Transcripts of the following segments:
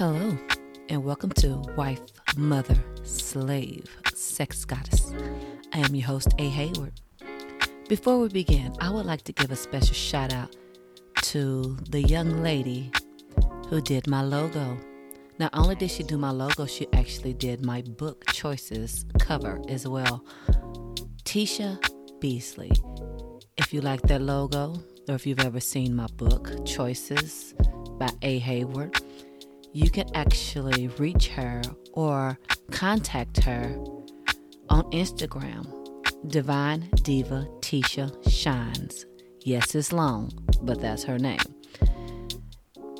Hello, and welcome to Wife, Mother, Slave, Sex Goddess. I am your host, A. Hayward. Before we begin, I would like to give a special shout out to the young lady who did my logo. Not only did she do my logo, she actually did my book choices cover as well. Teisha Beasley. If you like that logo, or if you've ever seen my book, Choices by A. Hayward, you can actually reach her or contact her on Instagram. Divine Diva Teisha Shines. Yes, it's long, but that's her name.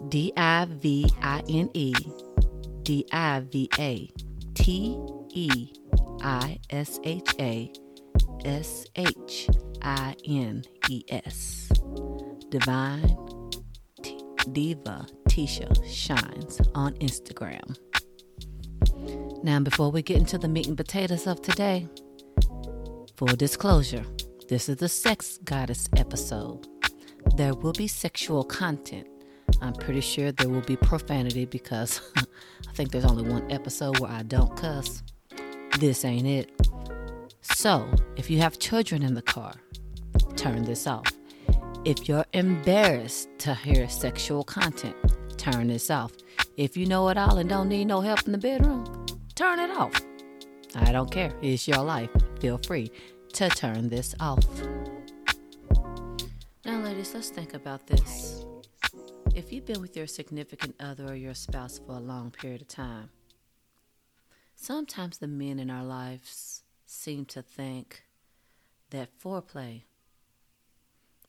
D I V I N E D I V A T E I S H A S H I N E S. Divine T- Diva Teisha Shines on Instagram. Now, before we get into the meat and potatoes of today, full disclosure this is the Sex Goddess episode. There will be sexual content. I'm pretty sure there will be profanity because I think there's only one episode where I don't cuss. This ain't it. So, if you have children in the car, turn this off. If you're embarrassed to hear sexual content, turn this off. If you know it all and don't need no help in the bedroom, turn it off. I don't care. It's your life. Feel free to turn this off. Now, ladies, let's think about this. If you've been with your significant other or your spouse for a long period of time, sometimes the men in our lives seem to think that foreplay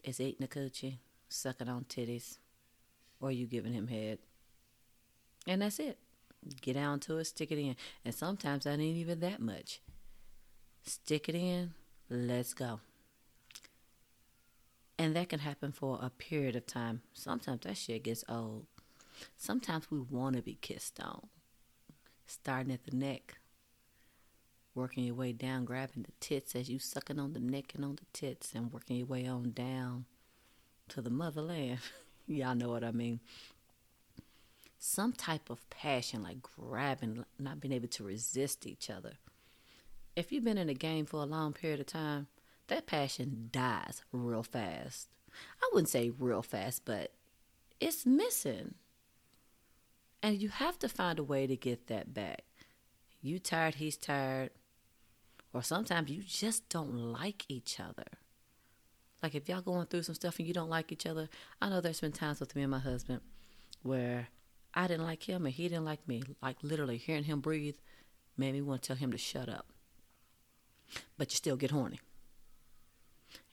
is eating a coochie, sucking on titties, or you giving him head. And that's it. Get down to it, stick it in. And sometimes I ain't even that much. Stick it in, let's go. And that can happen for a period of time. Sometimes that shit gets old. Sometimes we want to be kissed on. Starting at the neck, working your way down, grabbing the tits as you sucking on the neck and on the tits, and working your way on down to the motherland. Y'all know what I mean. Some type of passion, like grabbing, not being able to resist each other. If you've been in a game for a long period of time, that passion dies real fast. I wouldn't say real fast, but it's missing. And you have to find a way to get that back. You tired, he's tired. Or sometimes you just don't like each other. Like if y'all going through some stuff and you don't like each other, I know there's been times with me and my husband where I didn't like him and he didn't like me. Like literally hearing him breathe made me want to tell him to shut up. But you still get horny.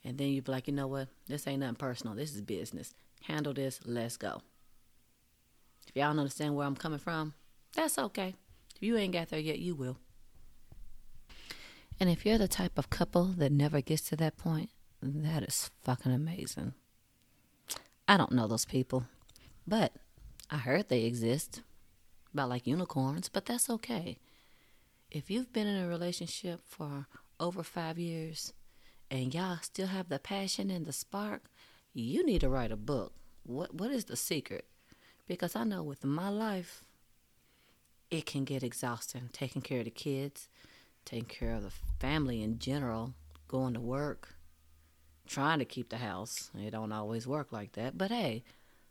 And then you be like, you know what? This ain't nothing personal. This is business. Handle this. Let's go. If y'all don't understand where I'm coming from, that's okay. If you ain't got there yet, you will. And if you're the type of couple that never gets to that point, that is fucking amazing. I don't know those people, but I heard they exist. About like unicorns, but that's okay. If you've been in a relationship for over five years and y'all still have the passion and the spark, you need to write a book. What what is the secret? Because I know with my life, it can get exhausting. Taking care of the kids, taking care of the family in general, going to work, trying to keep the house. It don't always work like that. But hey,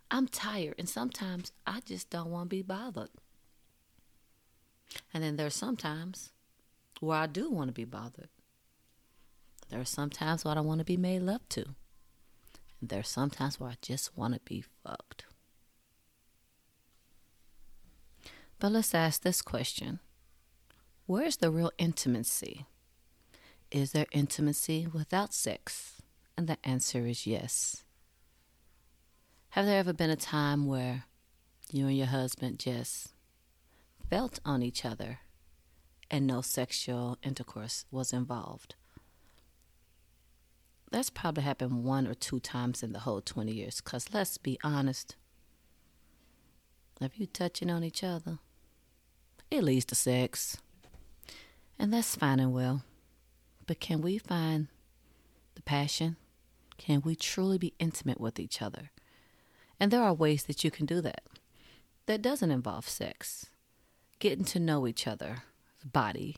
I'm tired and sometimes I just don't want to be bothered. And then there's sometimes where I do want to be bothered. There are sometimes where I want to be made love to. And there's sometimes where I just want to be fucked. But let's ask this question Where's the real intimacy? Is there intimacy without sex? And the answer is yes. Have there ever been a time where you and your husband just felt on each other and no sexual intercourse was involved? That's probably happened one or two times in the whole 20 years. Because let's be honest, if you touching on each other, it leads to sex. And that's fine and well. But can we find the passion? Can we truly be intimate with each other? And there are ways that you can do that. that doesn't involve sex. Getting to know each other's body,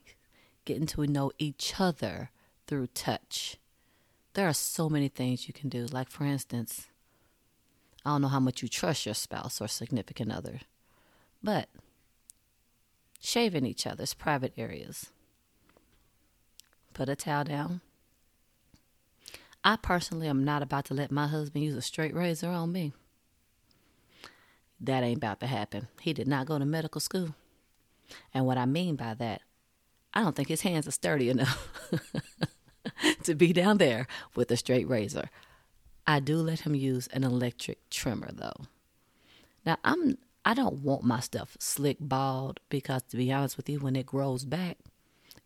getting to know each other through touch. There are so many things you can do. Like, for instance, I don't know how much you trust your spouse or significant other, but shaving each other's private areas. Put a towel down. I personally am not about to let my husband use a straight razor on me. That ain't about to happen. He did not go to medical school. And what I mean by that, I don't think his hands are sturdy enough to be down there with a straight razor. I do let him use an electric trimmer though. Now I'm I don't want my stuff slick bald because to be honest with you, when it grows back,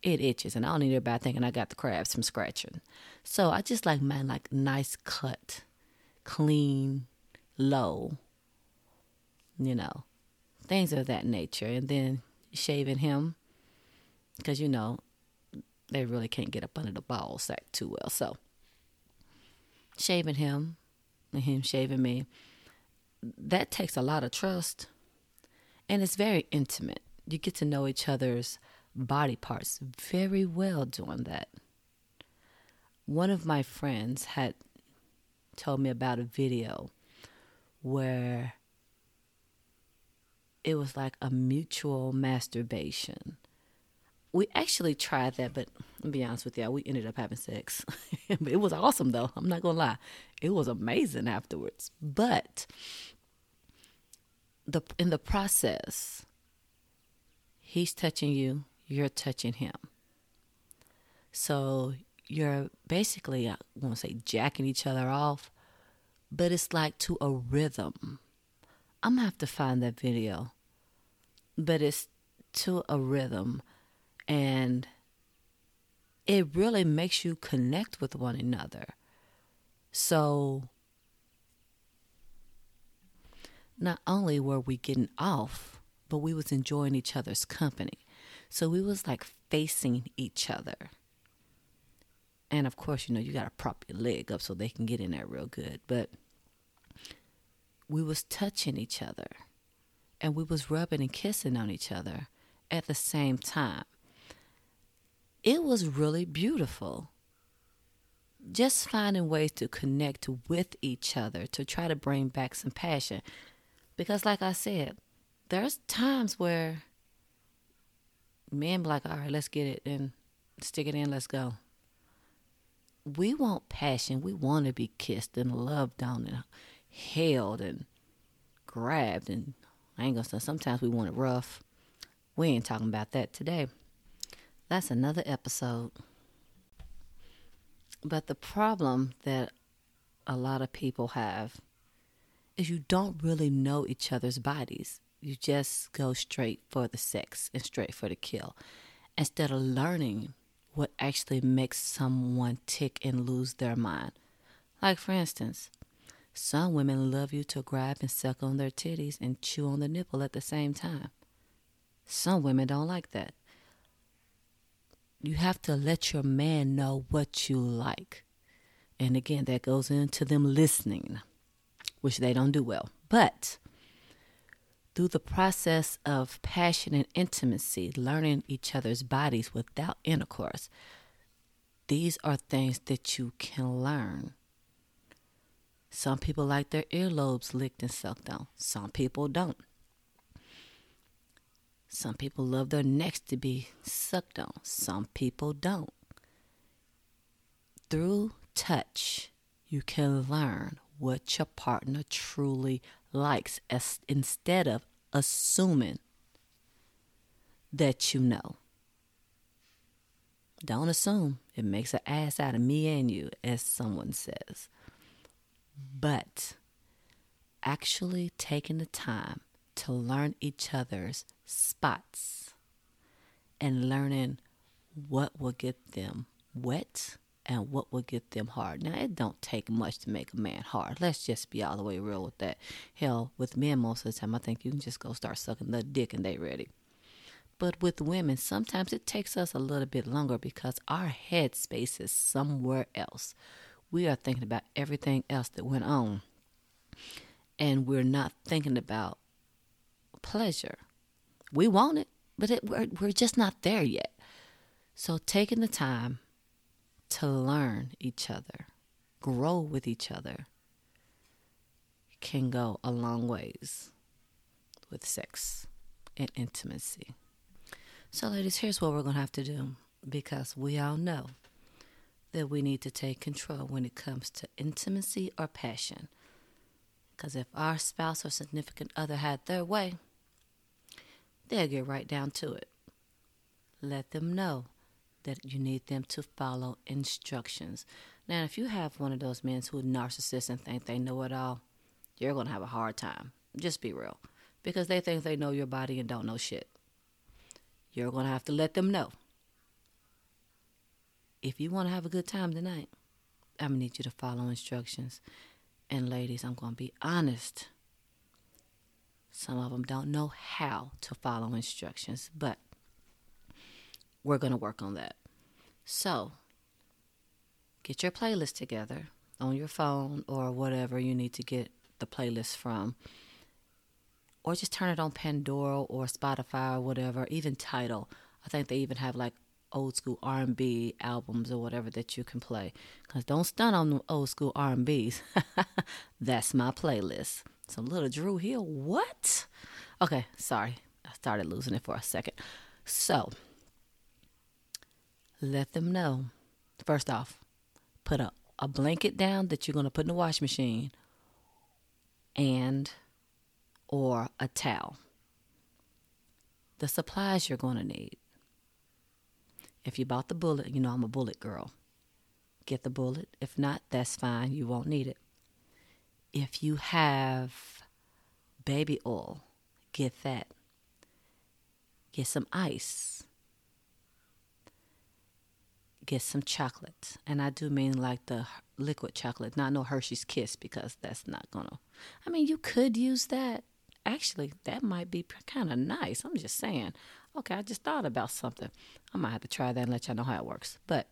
it itches and I don't need everybody thinking I got the crabs from scratching. So I just like mine like nice cut, clean, low, you know, things of that nature. And then shaving him because you know they really can't get up under the ball sack too well. So shaving him and him shaving me, that takes a lot of trust, and it's very intimate. You get to know each other's body parts very well doing that. One of my friends had told me about a video where it was like a mutual masturbation. We actually tried that, but to be honest with y'all, we ended up having sex. it was awesome though. I'm not gonna lie. It was amazing afterwards. But the in the process, he's touching you, you're touching him. So you're basically, I won't say jacking each other off, but it's like to a rhythm. I'm gonna have to find that video but it's to a rhythm and it really makes you connect with one another. So not only were we getting off, but we was enjoying each other's company. So we was like facing each other. And of course, you know, you got to prop your leg up so they can get in there real good, but we was touching each other and we was rubbing and kissing on each other at the same time. It was really beautiful. Just finding ways to connect with each other to try to bring back some passion. Because, like I said, there's times where men be like, all right, let's get it and stick it in, let's go. We want passion. We want to be kissed and loved on and held and grabbed and I ain't gonna say sometimes we want it rough. We ain't talking about that today. That's another episode. But the problem that a lot of people have is you don't really know each other's bodies. You just go straight for the sex and straight for the kill instead of learning what actually makes someone tick and lose their mind. Like, for instance, some women love you to grab and suck on their titties and chew on the nipple at the same time. Some women don't like that. You have to let your man know what you like. And again, that goes into them listening, which they don't do well. But through the process of passion and intimacy, learning each other's bodies without intercourse, these are things that you can learn some people like their earlobes licked and sucked on. Some people don't. Some people love their necks to be sucked on. Some people don't. Through touch, you can learn what your partner truly likes as, instead of assuming that you know. Don't assume. It makes an ass out of me and you, as someone says but actually taking the time to learn each other's spots and learning what will get them wet and what will get them hard. Now, it don't take much to make a man hard. Let's just be all the way real with that. Hell, with men, most of the time, I think you can just go start sucking the dick and they ready. But with women, sometimes it takes us a little bit longer because our head space is somewhere else we are thinking about everything else that went on. And we're not thinking about pleasure. We want it, but it, we're, we're just not there yet. So, taking the time to learn each other, grow with each other, can go a long ways with sex and intimacy. So, ladies, here's what we're going to have to do because we all know that we need to take control when it comes to intimacy or passion. Because if our spouse or significant other had their way, they'll get right down to it. Let them know that you need them to follow instructions. Now, if you have one of those men who are narcissists and think they know it all, you're going to have a hard time. Just be real. Because they think they know your body and don't know shit. You're going to have to let them know. If you want to have a good time tonight, I'm going to need you to follow instructions. And ladies, I'm going to be honest. Some of them don't know how to follow instructions, but we're going to work on that. So, get your playlist together on your phone or whatever you need to get the playlist from. Or just turn it on Pandora or Spotify or whatever, even Tidal. I think they even have like old school R&B albums or whatever that you can play. Cause don't stun on the old school R&Bs. That's my playlist. Some little Dru Hill. What? Okay, sorry. I started losing it for a second. So, let them know. First off, put a, a blanket down that you're going to put in the wash machine and or a towel. The supplies you're going to need. If you bought the bullet, you know I'm a bullet girl. Get the bullet. If not, that's fine. You won't need it. If you have baby oil, get that. Get some ice. Get some chocolate. And I do mean like the liquid chocolate, not no Hershey's Kiss, because that's not to. I mean, you could use that. Actually, that might be kind of nice. I'm just saying. Okay, I just thought about something. I might have to try that and let y'all know how it works. But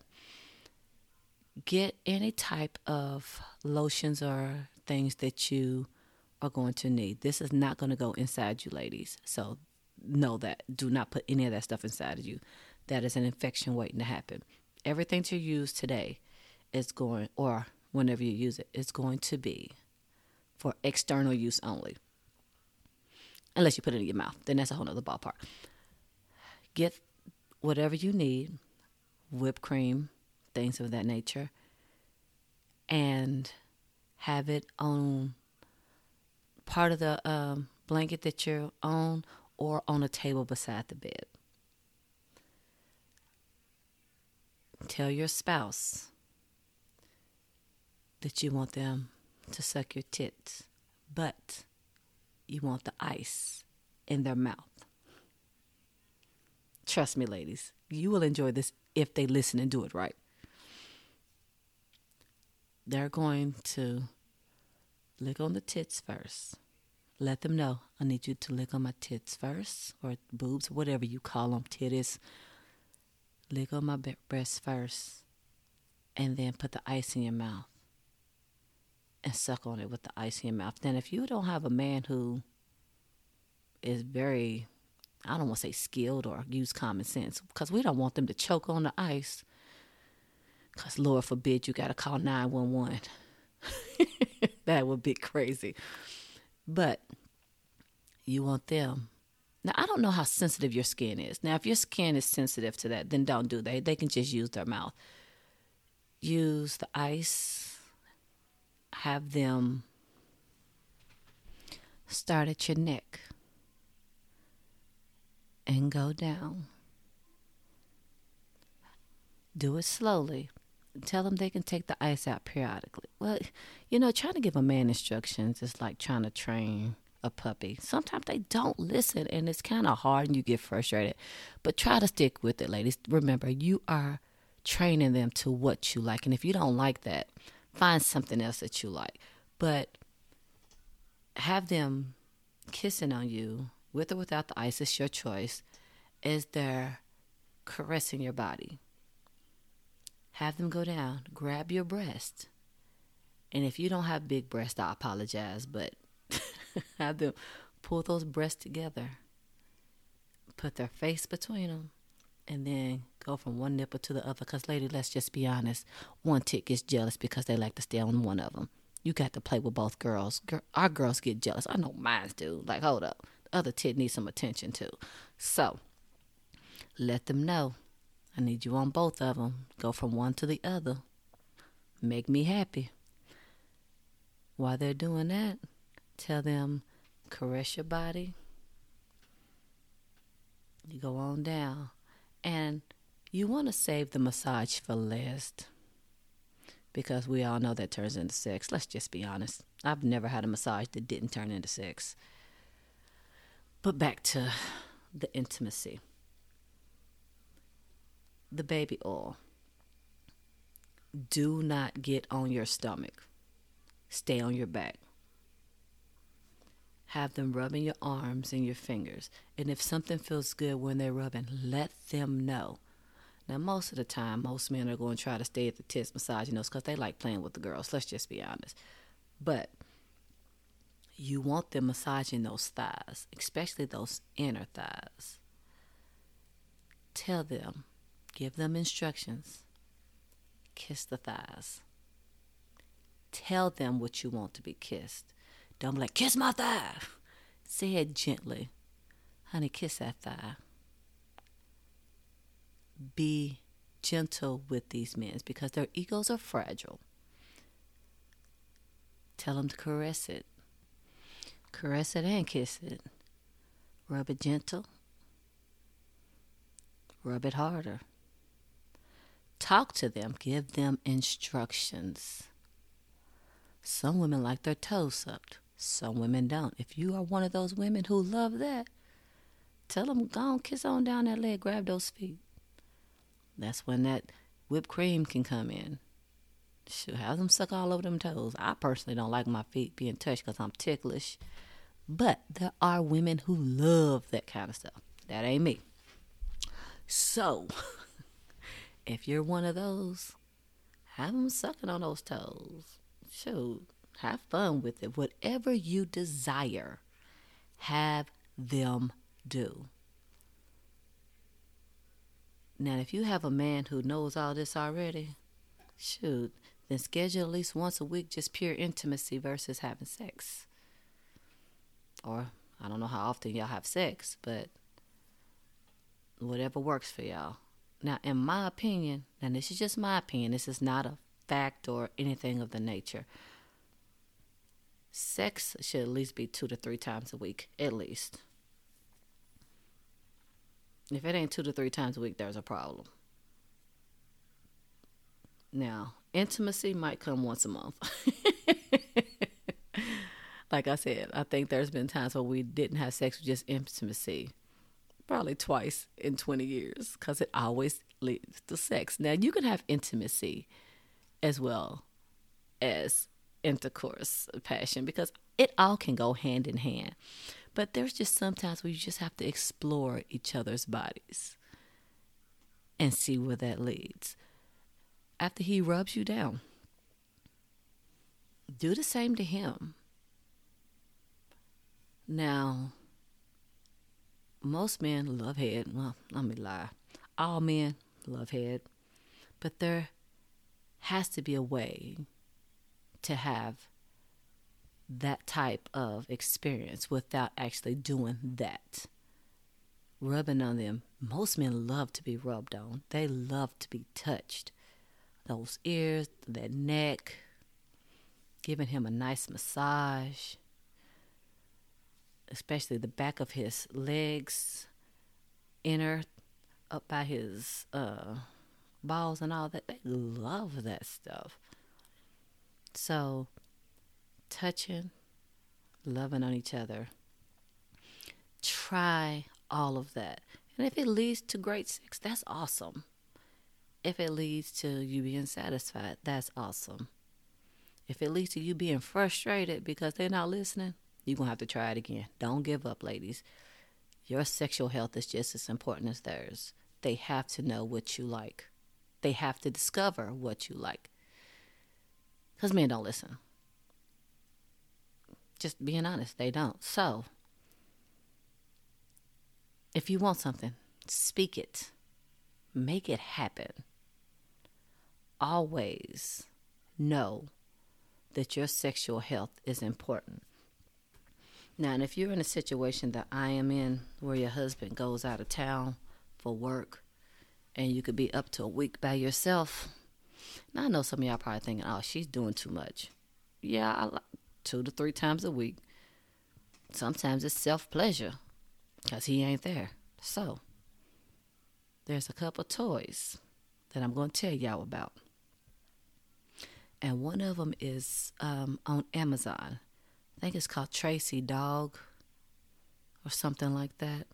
get any type of lotions or things that you are going to need. This is not going to go inside you, ladies. So know that. Do not put any of that stuff inside of you. That is an infection waiting to happen. Everything to use today is going, or whenever you use it, is going to be for external use only. Unless you put it in your mouth, then that's a whole other ballpark. Get whatever you need, whipped cream, things of that nature, and have it on part of the um, blanket that you're on or on a table beside the bed. Tell your spouse that you want them to suck your tits, but you want the ice in their mouth. Trust me, ladies, you will enjoy this if they listen and do it right. They're going to lick on the tits first. Let them know I need you to lick on my tits first, or boobs, whatever you call them, titties. Lick on my breast first, and then put the ice in your mouth and suck on it with the ice in your mouth. Then, if you don't have a man who is very I don't want to say skilled or use common sense because we don't want them to choke on the ice. Because, Lord forbid, you got to call 911. that would be crazy. But you want them. Now, I don't know how sensitive your skin is. Now, if your skin is sensitive to that, then don't do that. They can just use their mouth. Use the ice, have them start at your neck and go down. Do it slowly. Tell them they can take the ice out periodically. Well, you know, trying to give a man instructions is like trying to train a puppy. Sometimes they don't listen and it's kind of hard and you get frustrated. But try to stick with it, ladies. Remember, you are training them to what you like. And if you don't like that, find something else that you like. But have them kissing on you with or without the ice, it's your choice, is they're caressing your body. Have them go down, grab your breast. And if you don't have big breasts, I apologize, but have them pull those breasts together, put their face between them, and then go from one nipple to the other. Because, lady, let's just be honest, one tick gets jealous because they like to stay on one of them. You got to play with both girls. Our girls get jealous. I know mine do. Like, hold up. The other tit needs some attention too. So, let them know. I need you on both of them. Go from one to the other. Make me happy. While they're doing that, tell them caress your body. You go on down. And you want to save the massage for last because we all know that turns into sex. Let's just be honest. I've never had a massage that didn't turn into sex. But back to the intimacy the baby oil. Do not get on your stomach. Stay on your back. Have them rubbing your arms and your fingers. And if something feels good when they're rubbing, let them know. Now, most of the time, most men are going to try to stay at the tits massaging those because they like playing with the girls. Let's just be honest. But you want them massaging those thighs, especially those inner thighs. Tell them, give them instructions. Kiss the thighs. Tell them what you want to be kissed. Don't be like, kiss my thigh. Say it gently. Honey, kiss that thigh. Be gentle with these men because their egos are fragile. Tell them to caress it. Caress it and kiss it. Rub it gentle. Rub it harder. Talk to them. Give them instructions. Some women like their toes sucked. Some women don't. If you are one of those women who love that, tell them go on, kiss on down that leg, grab those feet. That's when that whipped cream can come in. Should have them suck all over them toes. I personally don't like my feet being touched because I'm ticklish. But there are women who love that kind of stuff. That ain't me. So, if you're one of those, have them sucking on those toes. Shoot, have fun with it. Whatever you desire, have them do. Now, if you have a man who knows all this already, shoot, then schedule at least once a week just pure intimacy versus having sex. Or I don't know how often y'all have sex, but whatever works for y'all. Now, in my opinion, and this is just my opinion, this is not a fact or anything of the nature. Sex should at least be two to three times a week, at least. If it ain't two to three times a week, there's a problem. Now, intimacy might come once a month. like I said, I think there's been times where we didn't have sex with just intimacy. Probably twice in 20 years because it always leads to sex. Now, you can have intimacy as well as intercourse, passion, because it all can go hand in hand. But there's just sometimes where you just have to explore each other's bodies and see where that leads. After he rubs you down, do the same to him. Now, most men love head. Well, let me lie. All men love head. But there has to be a way to have that type of experience without actually doing that. Rubbing on them. Most men love to be rubbed on, they love to be touched. Those ears, that neck, giving him a nice massage, especially the back of his legs, inner, up by his uh, balls and all that. They love that stuff. So, touching, loving on each other. Try all of that. And if it leads to great sex, that's awesome. If it leads to you being satisfied, that's awesome. If it leads to you being frustrated because they're not listening, you're going to have to try it again. Don't give up, ladies. Your sexual health is just as important as theirs. They have to know what you like, they have to discover what you like. Because men don't listen. Just being honest, they don't. So If you want something, speak it, make it happen. Always know that your sexual health is important. Now, and if you're in a situation that I am in where your husband goes out of town for work and you could be up to a week by yourself, now I know some of y'all probably thinking, oh, she's doing too much. Yeah, I, like two to three times a week. Sometimes it's self pleasure because he ain't there. So, there's a couple toys that I'm to tell y'all about. And one of them is um, on Amazon. I think it's called Tracy Dog or something like that.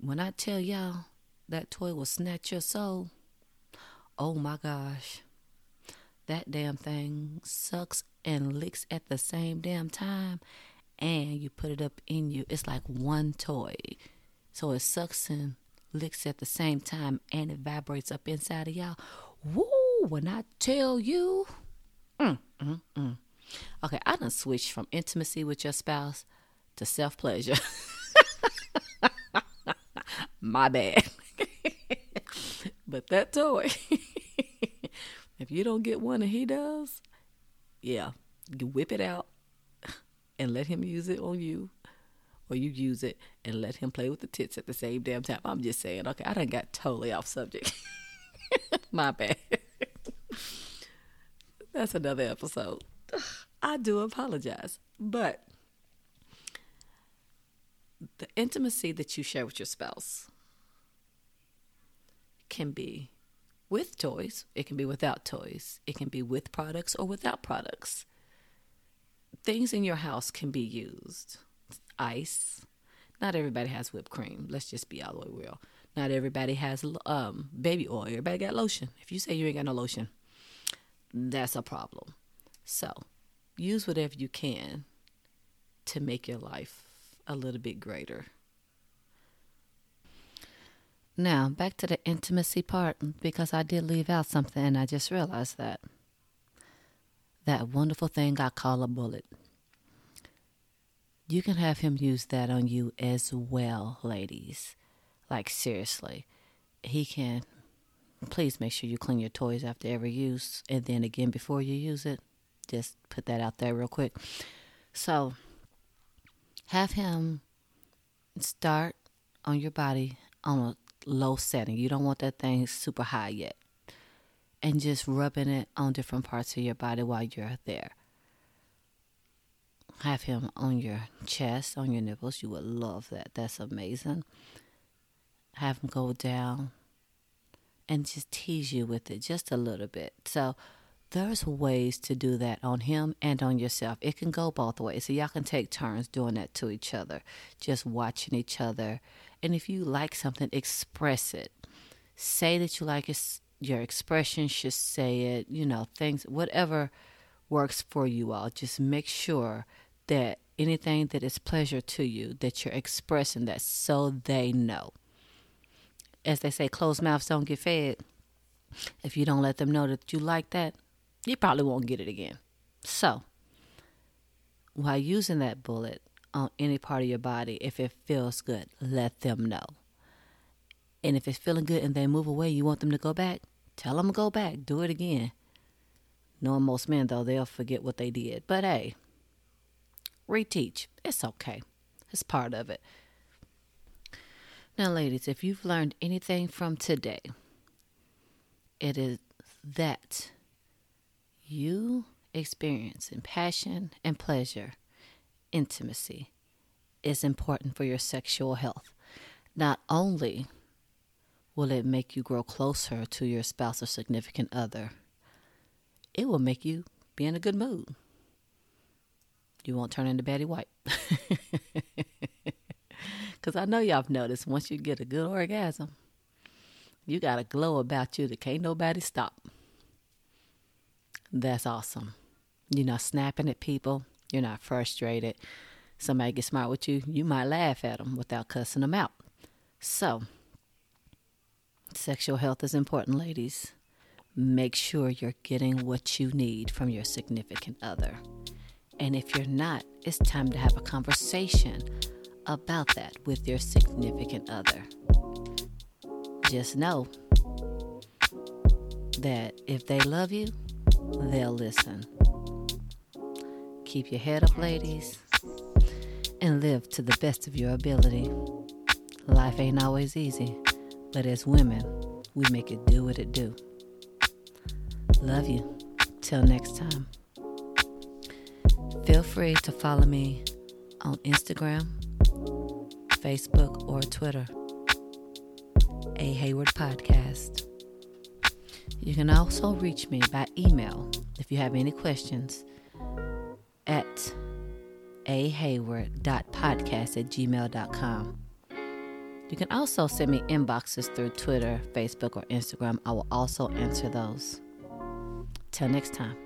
When I tell y'all that toy will snatch your soul, oh my gosh. That damn thing sucks and licks at the same damn time. And you put it up in you. It's like one toy. So it sucks and licks at the same time and it vibrates up inside of y'all. Woo! When I tell you. Mm, mm, mm. Okay, I done switched from intimacy with your spouse to self pleasure. My bad. but that toy, if you don't get one and he does, yeah, you whip it out and let him use it on you. Or you use it and let him play with the tits at the same damn time. I'm just saying, okay, I done got totally off subject. My bad. That's another episode. I do apologize. But the intimacy that you share with your spouse can be with toys, it can be without toys, it can be with products or without products. Things in your house can be used. Ice. Not everybody has whipped cream. Let's just be all the way real. Not everybody has um, baby oil. Everybody got lotion. If you say you ain't got no lotion, that's a problem. So use whatever you can to make your life a little bit greater. Now, back to the intimacy part, because I did leave out something and I just realized that. That wonderful thing I call a bullet. You can have him use that on you as well, ladies. Like, seriously. He can. Please make sure you clean your toys after every use and then again before you use it. Just put that out there real quick. So, have him start on your body on a low setting. You don't want that thing super high yet. And just rubbing it on different parts of your body while you're there. Have him on your chest, on your nipples. You would love that. That's amazing. Have him go down and just tease you with it just a little bit. So, there's ways to do that on him and on yourself. It can go both ways. So y'all can take turns doing that to each other, just watching each other. And if you like something, express it. Say that you like it. Your expression should say it. You know, things, whatever works for you all. Just make sure that anything that is pleasure to you, that you're expressing that so they know. As they say, closed mouths don't get fed. If you don't let them know that you like that, you probably won't get it again. So, while using that bullet on any part of your body, if it feels good, let them know. And if it's feeling good and they move away, you want them to go back, tell them to go back, do it again. Knowing most men, though, they'll forget what they did. But hey, reteach. It's okay, it's part of it. Now, ladies, if you've learned anything from today, it is that you experiencing passion and pleasure, intimacy, is important for your sexual health. Not only will it make you grow closer to your spouse or significant other, it will make you be in a good mood. You won't turn into Betty White. Because I know y'all have noticed once you get a good orgasm, you got a glow about you that can't nobody stop. That's awesome. You're not snapping at people. You're not frustrated. Somebody gets smart with you, you might laugh at them without cussing them out. So, sexual health is important, ladies. Make sure you're getting what you need from your significant other. And if you're not, it's time to have a conversation about that with your significant other. Just know that if they love you, they'll listen. Keep your head up, ladies, and live to the best of your ability. Life ain't always easy, but as women, we make it do what it do. Love you. Till next time. Feel free to follow me on Instagram, Facebook, or Twitter. A Hayward Podcast. You can also reach me by email if you have any questions at ahayward.podcast at gmail.com. You can also send me inboxes through Twitter, Facebook, or Instagram. I will also answer those. Till next time.